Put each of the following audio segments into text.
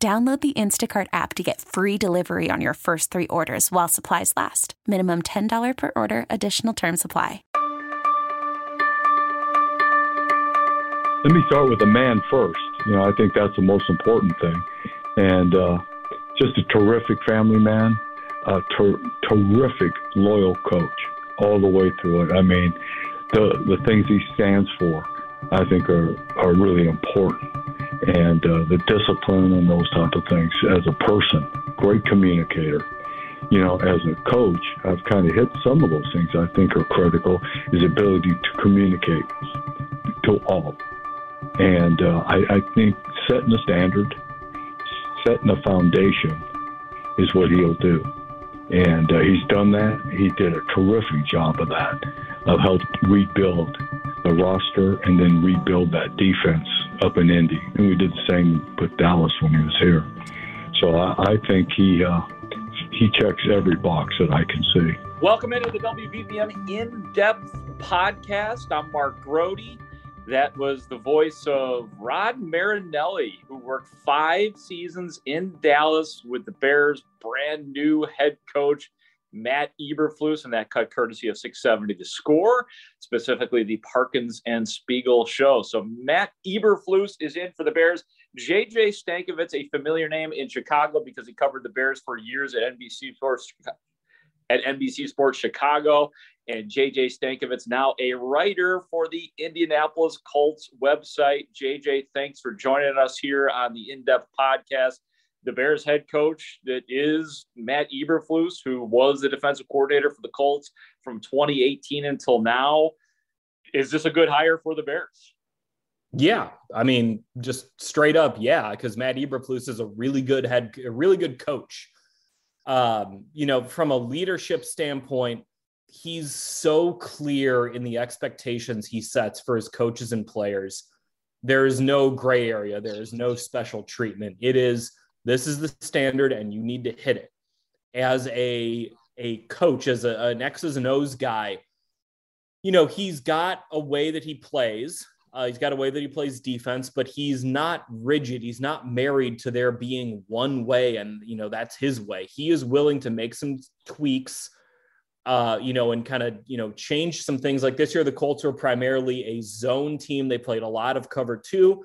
Download the Instacart app to get free delivery on your first three orders while supplies last. Minimum $10 per order, additional term supply. Let me start with the man first. You know, I think that's the most important thing. And uh, just a terrific family man, a ter- terrific loyal coach all the way through it. I mean, the, the things he stands for, I think, are, are really important and uh, the discipline and those type of things. As a person, great communicator. You know, as a coach, I've kind of hit some of those things I think are critical. Is ability to communicate to all, and uh, I, I think setting a standard, setting a foundation, is what he'll do. And uh, he's done that. He did a terrific job of that, of help rebuild the roster and then rebuild that defense up in Indy, and we did the same with Dallas when he was here. So I, I think he uh, he checks every box that I can see. Welcome into the WBBM In Depth podcast. I'm Mark Grote. That was the voice of Rod Marinelli, who worked five seasons in Dallas with the Bears' brand new head coach Matt Eberflus, and that cut courtesy of 670 The Score, specifically the Parkins and Spiegel show. So Matt Eberflus is in for the Bears. JJ Stankevitz, a familiar name in Chicago because he covered the Bears for years at NBC Sports at NBC Sports Chicago. And JJ Stankevitz, now a writer for the Indianapolis Colts website. JJ, thanks for joining us here on the In Depth podcast the Bears head coach that is Matt Eberflus, who was the defensive coordinator for the Colts from 2018 until now. Is this a good hire for the Bears? Yeah, I mean, just straight up, yeah, because Matt Eberflus is a really good head, a really good coach. Um, you know, from a leadership standpoint, he's so clear in the expectations he sets for his coaches and players. There is no gray area. There is no special treatment. It is this is the standard, and you need to hit it. As a a coach, as a, an X's and O's guy, you know he's got a way that he plays. Uh, he's got a way that he plays defense, but he's not rigid. He's not married to there being one way, and you know that's his way. He is willing to make some tweaks, uh, you know, and kind of you know change some things. Like this year, the Colts were primarily a zone team. They played a lot of cover two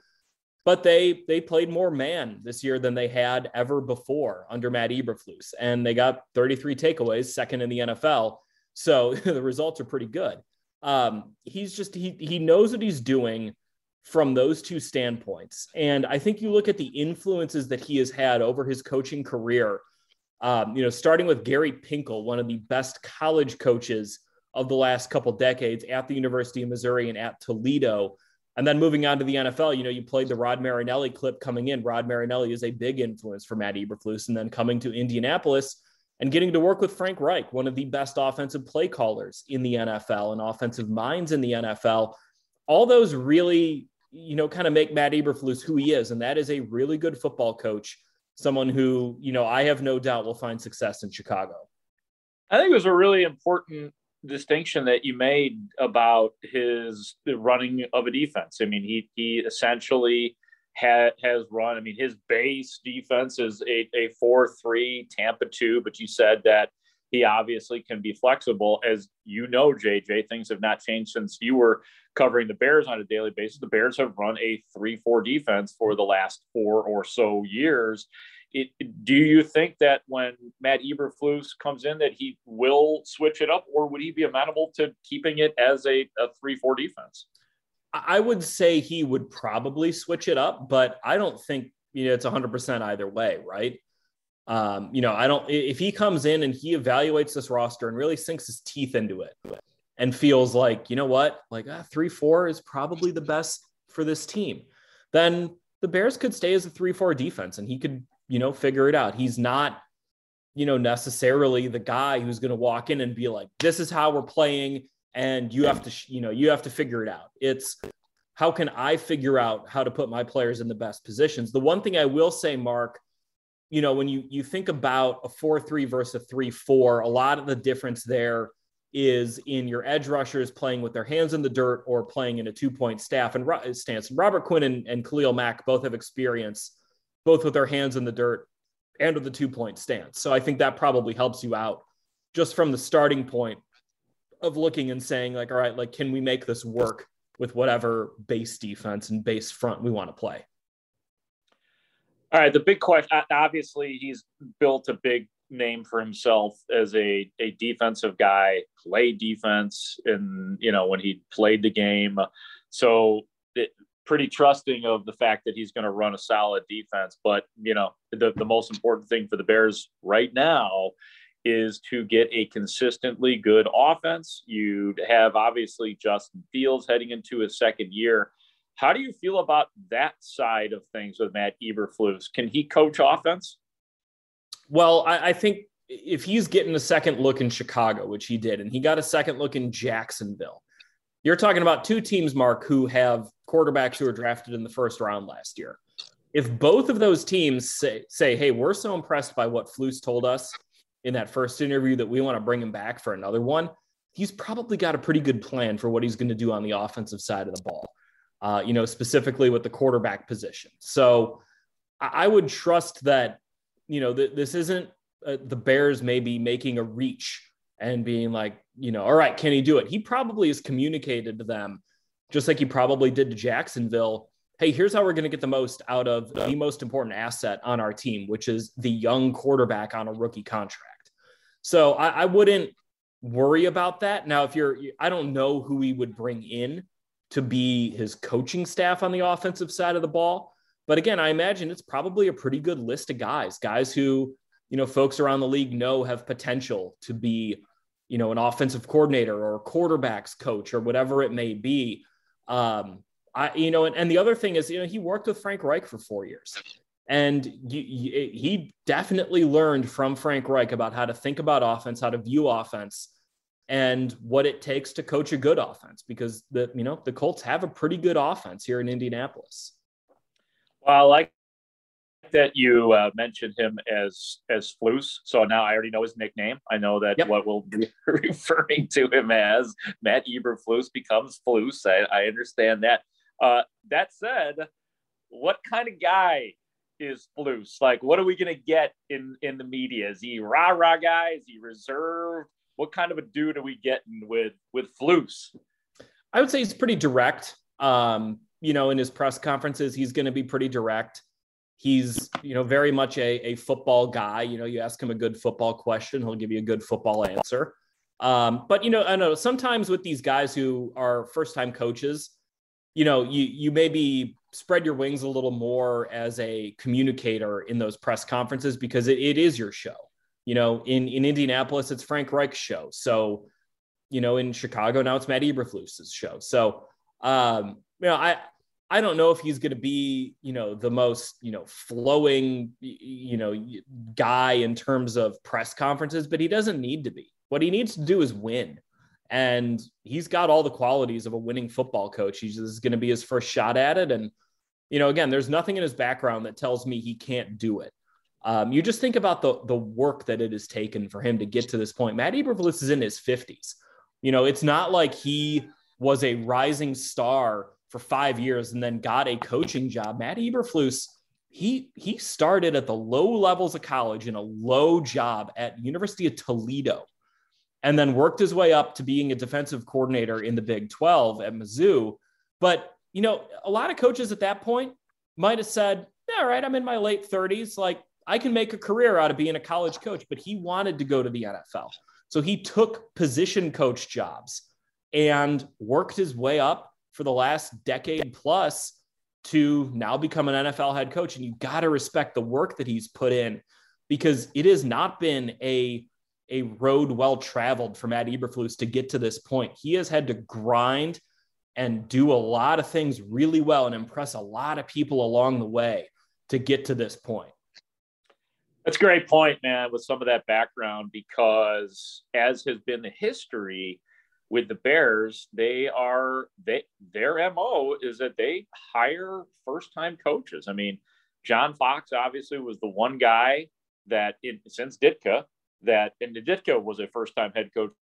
but they they played more man this year than they had ever before under Matt Eberflus, and they got 33 takeaways, second in the NFL. So the results are pretty good. Um, he's just he he knows what he's doing from those two standpoints, and I think you look at the influences that he has had over his coaching career. Um, you know, starting with Gary Pinkel, one of the best college coaches of the last couple decades at the University of Missouri and at Toledo. And then moving on to the NFL, you know, you played the Rod Marinelli clip coming in. Rod Marinelli is a big influence for Matt Eberflus. And then coming to Indianapolis and getting to work with Frank Reich, one of the best offensive play callers in the NFL and offensive minds in the NFL. All those really, you know, kind of make Matt Eberflus who he is. And that is a really good football coach, someone who, you know, I have no doubt will find success in Chicago. I think it was a really important distinction that you made about his running of a defense. I mean, he he essentially had has run. I mean, his base defense is a, a four three Tampa two, but you said that he obviously can be flexible. As you know, JJ, things have not changed since you were covering the Bears on a daily basis. The Bears have run a three four defense for the last four or so years it, do you think that when Matt Eberflus comes in that he will switch it up, or would he be amenable to keeping it as a, a three-four defense? I would say he would probably switch it up, but I don't think you know it's 100% either way, right? Um, you know, I don't. If he comes in and he evaluates this roster and really sinks his teeth into it, and feels like you know what, like ah, three four is probably the best for this team, then the Bears could stay as a three four defense, and he could you know, figure it out. He's not, you know, necessarily the guy who's going to walk in and be like, this is how we're playing. And you have to, you know, you have to figure it out. It's how can I figure out how to put my players in the best positions? The one thing I will say, Mark, you know, when you you think about a 4-3 versus a 3-4, a lot of the difference there is in your edge rushers playing with their hands in the dirt or playing in a two-point staff and stance. Robert Quinn and, and Khalil Mack both have experience both with their hands in the dirt and with the two-point stance. So I think that probably helps you out just from the starting point of looking and saying like, all right, like, can we make this work with whatever base defense and base front we want to play? All right, the big question. Uh, obviously, he's built a big name for himself as a a defensive guy. play defense, and you know when he played the game, so pretty trusting of the fact that he's going to run a solid defense. But you know the the most important thing for the Bears right now is to get a consistently good offense. You'd have obviously Justin Fields heading into his second year. How do you feel about that side of things with Matt Eberflus? Can he coach offense? Well, I, I, think if he's getting a second look in Chicago, which he did, and he got a second look in Jacksonville, you're talking about two teams, Mark, who have quarterbacks who were drafted in the first round last year. If both of those teams say, say hey, we're so impressed by what Flus told us in that first interview that we want to bring him back for another one, he's probably got a pretty good plan for what he's going to do on the offensive side of the ball uh, you know, specifically with the quarterback position. So I, would trust that, you know, th- this isn't uh, the Bears maybe making a reach and being like, you know, all right, can he do it? He probably has communicated to them, just like he probably did to Jacksonville. Hey, here's how we're going to get the most out of the most important asset on our team, which is the young quarterback on a rookie contract. So I, I wouldn't worry about that. Now, if you're, I don't know who he would bring in to be his coaching staff on the offensive side of the ball. But again, I imagine it's probably a pretty good list of guys, guys who, you know, folks around the league know have potential to be, you know, an offensive coordinator or a quarterbacks coach or whatever it may be. Um, I, you know, and, and the other thing is, you know, he worked with Frank Reich for four years. And he definitely learned from Frank Reich about how to think about offense, how to view offense, and what it takes to coach a good offense because the you know the Colts have a pretty good offense here in Indianapolis. Well, I like that you uh, mentioned him as as Flus. So now I already know his nickname. I know that yep. what we'll be referring to him as Matt Eberflus becomes Flus. I, I understand that. Uh, that said, what kind of guy is Flus? Like, what are we gonna get in in the media? Is he rah rah guy? Is he reserved? what kind of a dude are we getting with with Flus? I would say he's pretty direct. Um, you know, in his press conferences, he's going to be pretty direct. He's, you know, very much a, a football guy. You know, you ask him a good football question, he'll give you a good football answer. Um, but you know, I know sometimes with these guys who are first time coaches, you know, you you maybe spread your wings a little more as a communicator in those press conferences because it, it is your show you know, in, in Indianapolis, it's Frank Reich's show. So, you know, in Chicago, now it's Matt Eberflus's show. So, um, you know, I, I don't know if he's going to be, you know, the most, you know, flowing, you know, guy in terms of press conferences, but he doesn't need to be. What he needs to do is win. And he's got all the qualities of a winning football coach. He's just going to be his first shot at it. And, you know, again, there's nothing in his background that tells me he can't do it. Um, you just think about the the work that it has taken for him to get to this point. Matt Eberflus is in his 50s. You know, it's not like he was a rising star for five years and then got a coaching job. Matt Eberflus, he he started at the low levels of college in a low job at University of Toledo, and then worked his way up to being a defensive coordinator in the Big 12 at Mizzou. But you know, a lot of coaches at that point might have said, "All right, I'm in my late 30s. Like, I can make a career out of being a college coach, but he wanted to go to the NFL. So he took position coach jobs and worked his way up for the last decade plus to now become an NFL head coach. And you got to respect the work that he's put in because it has not been a, a road well traveled for Matt Eberflus to get to this point. He has had to grind and do a lot of things really well and impress a lot of people along the way to get to this point. That's a great point, man, with some of that background, because as has been the history with the Bears, they are they their MO is that they hire first time coaches. I mean, John Fox obviously was the one guy that in, since Ditka that and Ditka was a first time head coach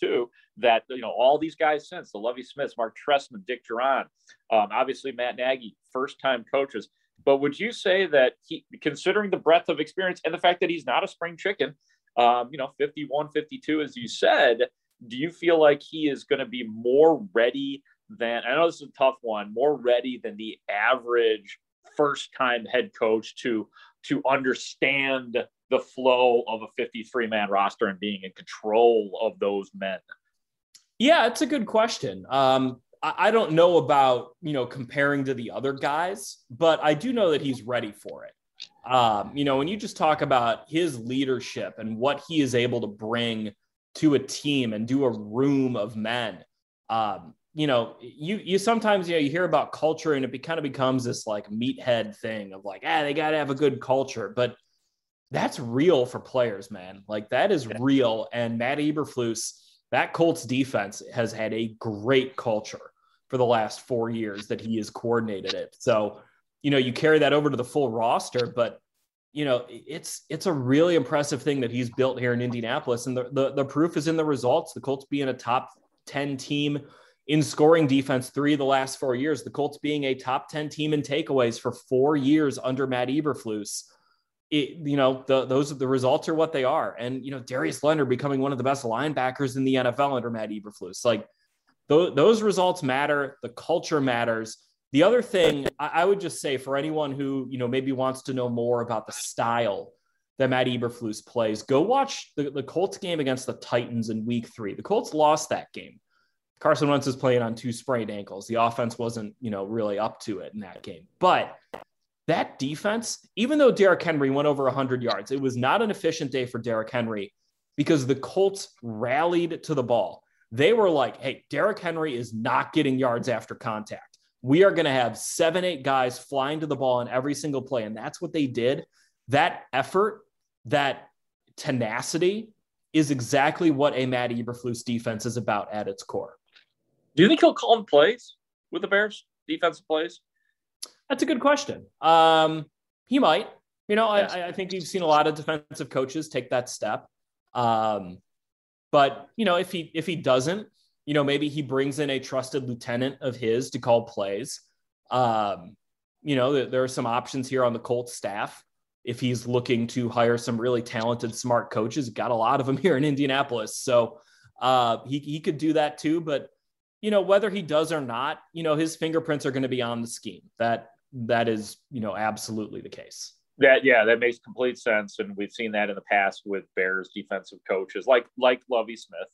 too. That you know all these guys since the Lovie Smiths, Mark Trestman, Dick Jauron, um, obviously Matt Nagy, first time coaches. But would you say that he, considering the breadth of experience and the fact that he's not a spring chicken, um, you know, 51, 52, as you said, do you feel like he is going to be more ready than, I know this is a tough one, more ready than the average first time head coach to, to understand the flow of a 53 man roster and being in control of those men? Yeah, it's a good question. Um, I don't know about you know comparing to the other guys, but I do know that he's ready for it. Um, you know, when you just talk about his leadership and what he is able to bring to a team and do a room of men, um, you know, you you sometimes you know you hear about culture and it be, kind of becomes this like meathead thing of like ah they got to have a good culture, but that's real for players, man. Like that is real. And Matt Eberflus, that Colts defense has had a great culture for the last four years that he has coordinated it. So, you know, you carry that over to the full roster, but you know, it's it's a really impressive thing that he's built here in Indianapolis. And the, the, the proof is in the results. The Colts being a top 10 team in scoring defense three of the last four years, the Colts being a top 10 team in takeaways for four years under Matt Eberflus. It, you know, the, those the results are what they are. And, you know, Darius Leonard becoming one of the best linebackers in the NFL under Matt Eberflus. Like those, those results matter. The culture matters. The other thing I, would just say for anyone who you know maybe wants to know more about the style that Matt Eberflus plays, go watch the, the Colts game against the Titans in Week Three. The Colts lost that game. Carson Wentz is playing on two sprained ankles. The offense wasn't you know really up to it in that game, but that defense, even though Derrick Henry went over 100 yards, it was not an efficient day for Derrick Henry because the Colts rallied to the ball they were like, hey, Derrick Henry is not getting yards after contact. We are going to have seven, eight guys flying to the ball in every single play. And that's what they did. That effort, that tenacity is exactly what a Matt Eberflus defense is about at its core. Do you think he'll call plays with the Bears, defensive plays? That's a good question. Um, he might. You know, yes. I, I, think you've seen a lot of defensive coaches take that step. Um, but you know, if he if he doesn't, you know, maybe he brings in a trusted lieutenant of his to call plays. Um, you know, there, are some options here on the Colts staff. If he's looking to hire some really talented, smart coaches, got a lot of them here in Indianapolis. So uh, he he could do that too. But you know, whether he does or not, you know, his fingerprints are going to be on the scheme. That that is, you know, absolutely the case. That yeah, that makes complete sense, and we've seen that in the past with Bears defensive coaches like like Lovie Smith,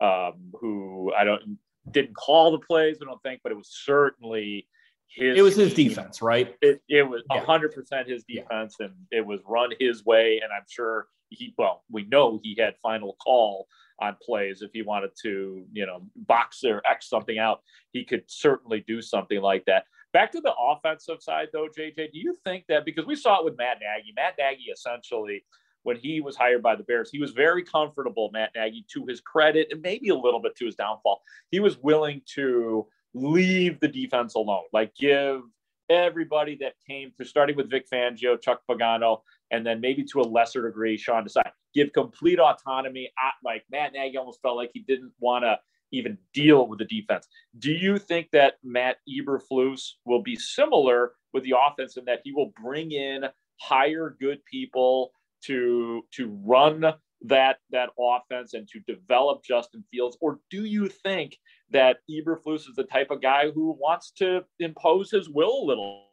um, who I don't didn't call the plays, I don't think, but it was certainly his. It was his defense, right? It, it was hundred yeah. percent his defense, yeah. and it was run his way. And I'm sure he, well, we know he had final call on plays if he wanted to, you know, box or X something out. He could certainly do something like that. Back to the offensive side, though, JJ, do you think that because we saw it with Matt Nagy, Matt Nagy essentially, when he was hired by the Bears, he was very comfortable, Matt Nagy, to his credit, and maybe a little bit to his downfall. He was willing to leave the defense alone, like give everybody that came to starting with Vic Fangio, Chuck Pagano, and then maybe to a lesser degree, Sean Desai, give complete autonomy. Like Matt Nagy almost felt like he didn't want to even deal with the defense. Do you think that Matt Eberflus will be similar with the offense in that he will bring in hire good people to to run that that offense and to develop Justin Fields, or do you think that Eberflus is the type of guy who wants to impose his will a little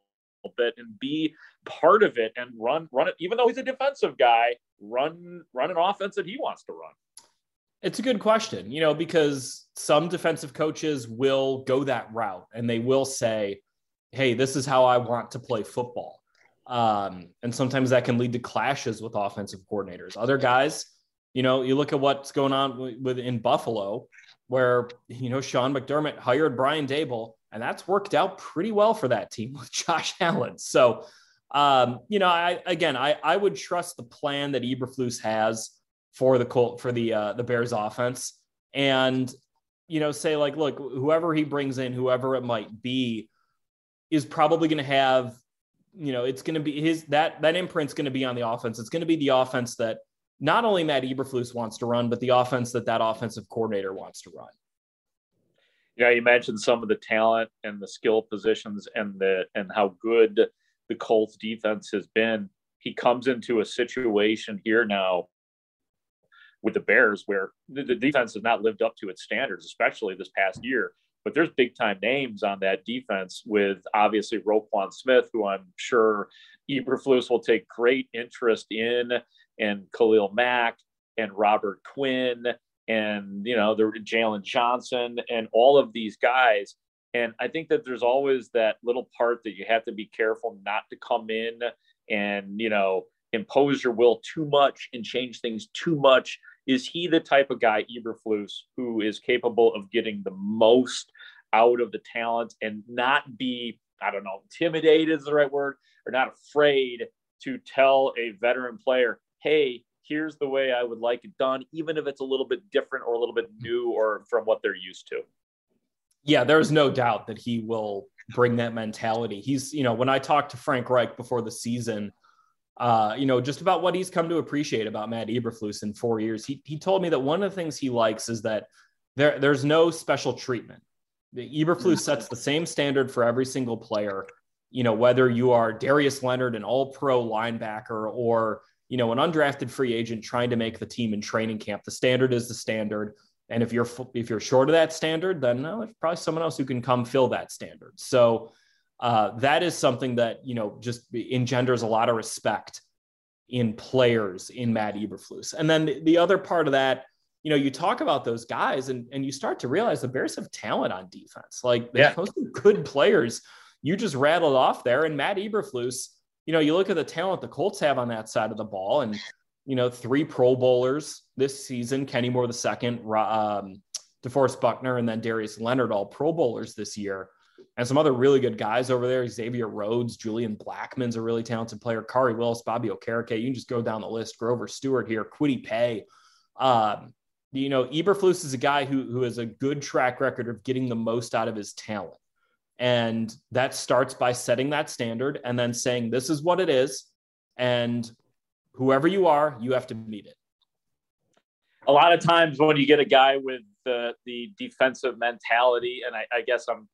bit and be part of it and run run it, even though he's a defensive guy, run run an offense that he wants to run? It's a good question, you know, because some defensive coaches will go that route and they will say, hey, this is how I want to play football. Um, and sometimes that can lead to clashes with offensive coordinators. Other guys, you know, you look at what's going on with, in Buffalo, where, you know, Sean McDermott hired Brian Daboll, and that's worked out pretty well for that team with Josh Allen. So, Um, you know, I again, I I would trust the plan that Eberflus has for the Colt for the uh, the Bears offense, and you know, say like, look, whoever he brings in, whoever it might be, is probably going to have, you know, it's going to be his that that imprint's going to be on the offense. It's going to be the offense that not only Matt Eberflus wants to run, but the offense that that offensive coordinator wants to run. Yeah, you mentioned some of the talent and the skill positions and the and how good the Colts defense has been. He comes into a situation here now with the Bears where the, the defense has not lived up to its standards, especially this past year. But there's big time names on that defense with obviously Roquan Smith, who I'm sure Eberflus will take great interest in, and Khalil Mack and Robert Quinn and you know the Jaylon Johnson and all of these guys. And I think that there's always that little part that you have to be careful not to come in and you know impose your will too much and change things too much. Is he the type of guy, Eberflus, who is capable of getting the most out of the talent and not be, I don't know, intimidated is the right word, or not afraid to tell a veteran player, hey, here's the way I would like it done, even if it's a little bit different or a little bit new or from what they're used to. Yeah, there's no doubt that he will bring that mentality. He's, you know, when I talked to Frank Reich before the season, uh, you know, just about what he's come to appreciate about Matt Eberflus in four years, he, he told me that one of the things he likes is that there, there's no special treatment. The Eberflus mm-hmm. sets the same standard for every single player. You know, whether you are Darius Leonard, an all pro linebacker, or you know, an undrafted free agent trying to make the team in training camp. The standard is the standard. And if you're if you're short of that standard, then no, there's probably someone else who can come fill that standard. So uh, that is something that you know just engenders a lot of respect in players in Matt Eberflus. And then the, the other part of that, you know, you talk about those guys and, and you start to realize the Bears have talent on defense. Like they yeah. good players you just rattled off there. And Matt Eberflus, you know, you look at the talent the Colts have on that side of the ball, and you know, three Pro Bowlers this season: Kenny Moore the second, um, DeForest Buckner, and then Darius Leonard, all Pro Bowlers this year, and some other really good guys over there: Xavier Rhodes, Julian Blackmon's a really talented player, Khari Willis, Bobby Okereke. You can just go down the list. Grover Stewart here, Kwity Paye. Um, you know, Eberflus is a guy who who has a good track record of getting the most out of his talent. And that starts by setting that standard and then saying, this is what it is. And whoever you are, you have to meet it. A lot of times when you get a guy with the, the defensive mentality, and I, I guess I'm,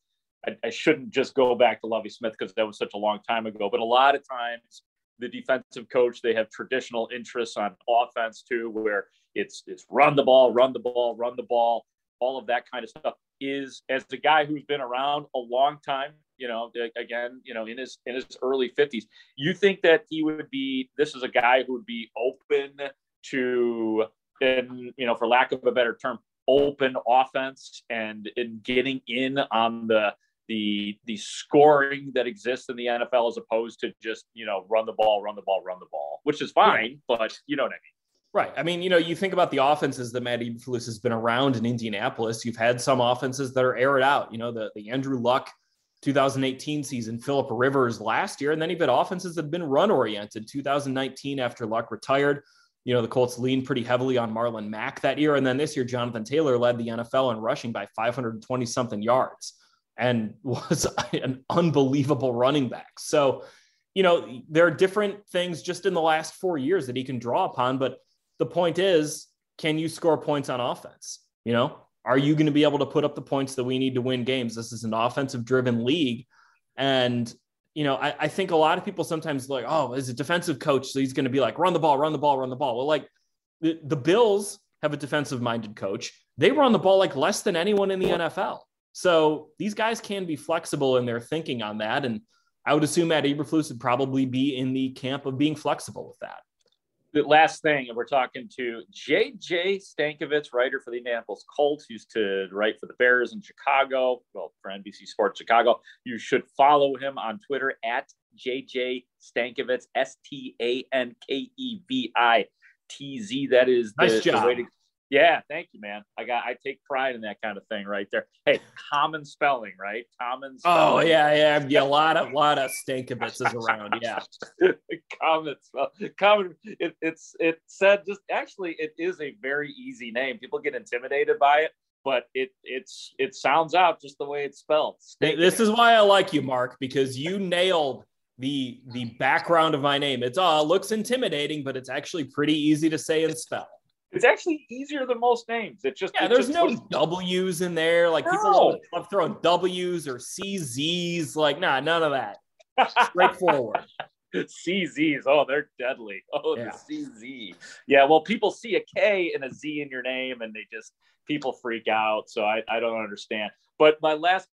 I, I, shouldn't just go back to Lovie Smith because that was such a long time ago, but a lot of times the defensive coach, they have traditional interests on offense too, where it's, it's run the ball, run the ball, run the ball, all of that kind of stuff. Is as a guy who's been around a long time you know again you know in his in his early 50s you think that he would be this is a guy who would be open to and you know for lack of a better term open offense and in getting in on the the the scoring that exists in the NFL as opposed to just you know run the ball run the ball run the ball which is fine but you know what I mean Right. I mean, you know, you think about the offenses that Matt Eberflus has been around in Indianapolis. You've had some offenses that are aired out. You know, the the Andrew Luck 2018 season, Philip Rivers last year, and then you've had offenses that have been run oriented. 2019 after Luck retired, you know, the Colts leaned pretty heavily on Marlon Mack that year, and then this year Jonathan Taylor led the NFL in rushing by 520 something yards and was an unbelievable running back. So, you know, there are different things just in the last four years that he can draw upon, but the point is, can you score points on offense? You know, are you going to be able to put up the points that we need to win games? This is an offensive driven league. And, you know, I, I, think a lot of people sometimes like, oh, as a defensive coach, so he's going to be like, run the ball, run the ball, run the ball. Well, like the, the Bills have a defensive minded coach. They run the ball like less than anyone in the NFL. So these guys can be flexible in their thinking on that. And I would assume Matt Eberflus would probably be in the camp of being flexible with that the last thing, and we're talking to JJ Stankevitz, writer for the Indianapolis Colts, used to write for the Bears in Chicago, well, for NBC Sports Chicago. You should follow him on Twitter at JJ Stankevitz, S T A N K E V I T Z. That is the, nice job. the way to Yeah, thank you, man. I got I take pride in that kind of thing right there. Hey, common spelling, right? Common. Oh, spelling. Oh yeah, yeah, yeah. A lot of lot of Stankovitz is around. Yeah. common spell. Common. It, it's it said just actually it is a very easy name. People get intimidated by it, but it it's it sounds out just the way it's spelled. This is why I like you, Mark, because you nailed the the background of my name. It's uh looks intimidating, but it's actually pretty easy to say and spell. It's actually easier than most names. It's just yeah. It there's just no was... W's in there. Like no. people love throwing W's or CZs. Like nah, none of that. Straightforward. CZs. Oh, they're deadly. Oh, yeah. the CZ. Yeah. Well, people see a K and a Z in your name, and they just people freak out. So I, I don't understand. But my last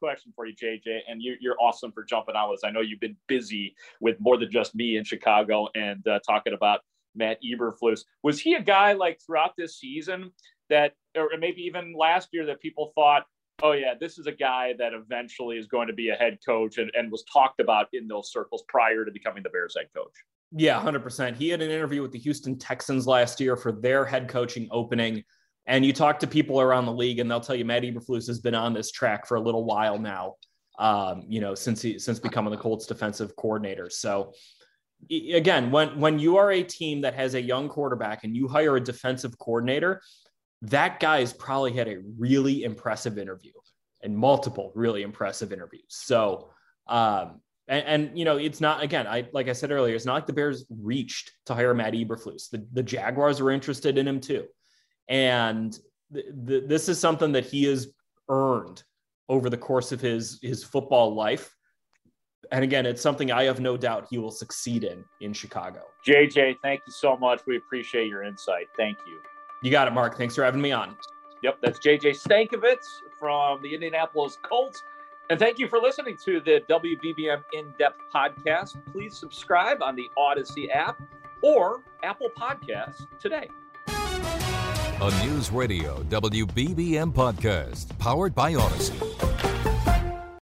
question for you, JJ, and you, are awesome for jumping on us. I know you've been busy with more than just me in Chicago and uh, talking about Matt Eberflus. Was he a guy like throughout this season that, or maybe even last year, that people thought, oh yeah, this is a guy that eventually is going to be a head coach and, and was talked about in those circles prior to becoming the Bears head coach? Yeah, 100%. He had an interview with the Houston Texans last year for their head coaching opening. And you talk to people around the league, and they'll tell you Matt Eberflus has been on this track for a little while now. Um, you know, since he since becoming the Colts defensive coordinator. So again, when when you are a team that has a young quarterback and you hire a defensive coordinator, that guy's probably had a really impressive interview and multiple really impressive interviews. So, um, and, and, you know, it's not again. I like I said earlier, it's not like the Bears reached to hire Matt Eberflus. The the Jaguars were interested in him too, and th- th- this is something that he has earned over the course of his his football life and again, it's something I have no doubt he will succeed in in Chicago. JJ, thank you so much. We appreciate your insight. Thank you. You got it, Mark. Thanks for having me on. Yep, that's JJ Stankevitz from the Indianapolis Colts. And thank you for listening to the WBBM In Depth podcast. Please subscribe on the Audacy app or Apple Podcasts today. A News Radio WBBM podcast powered by Audacy.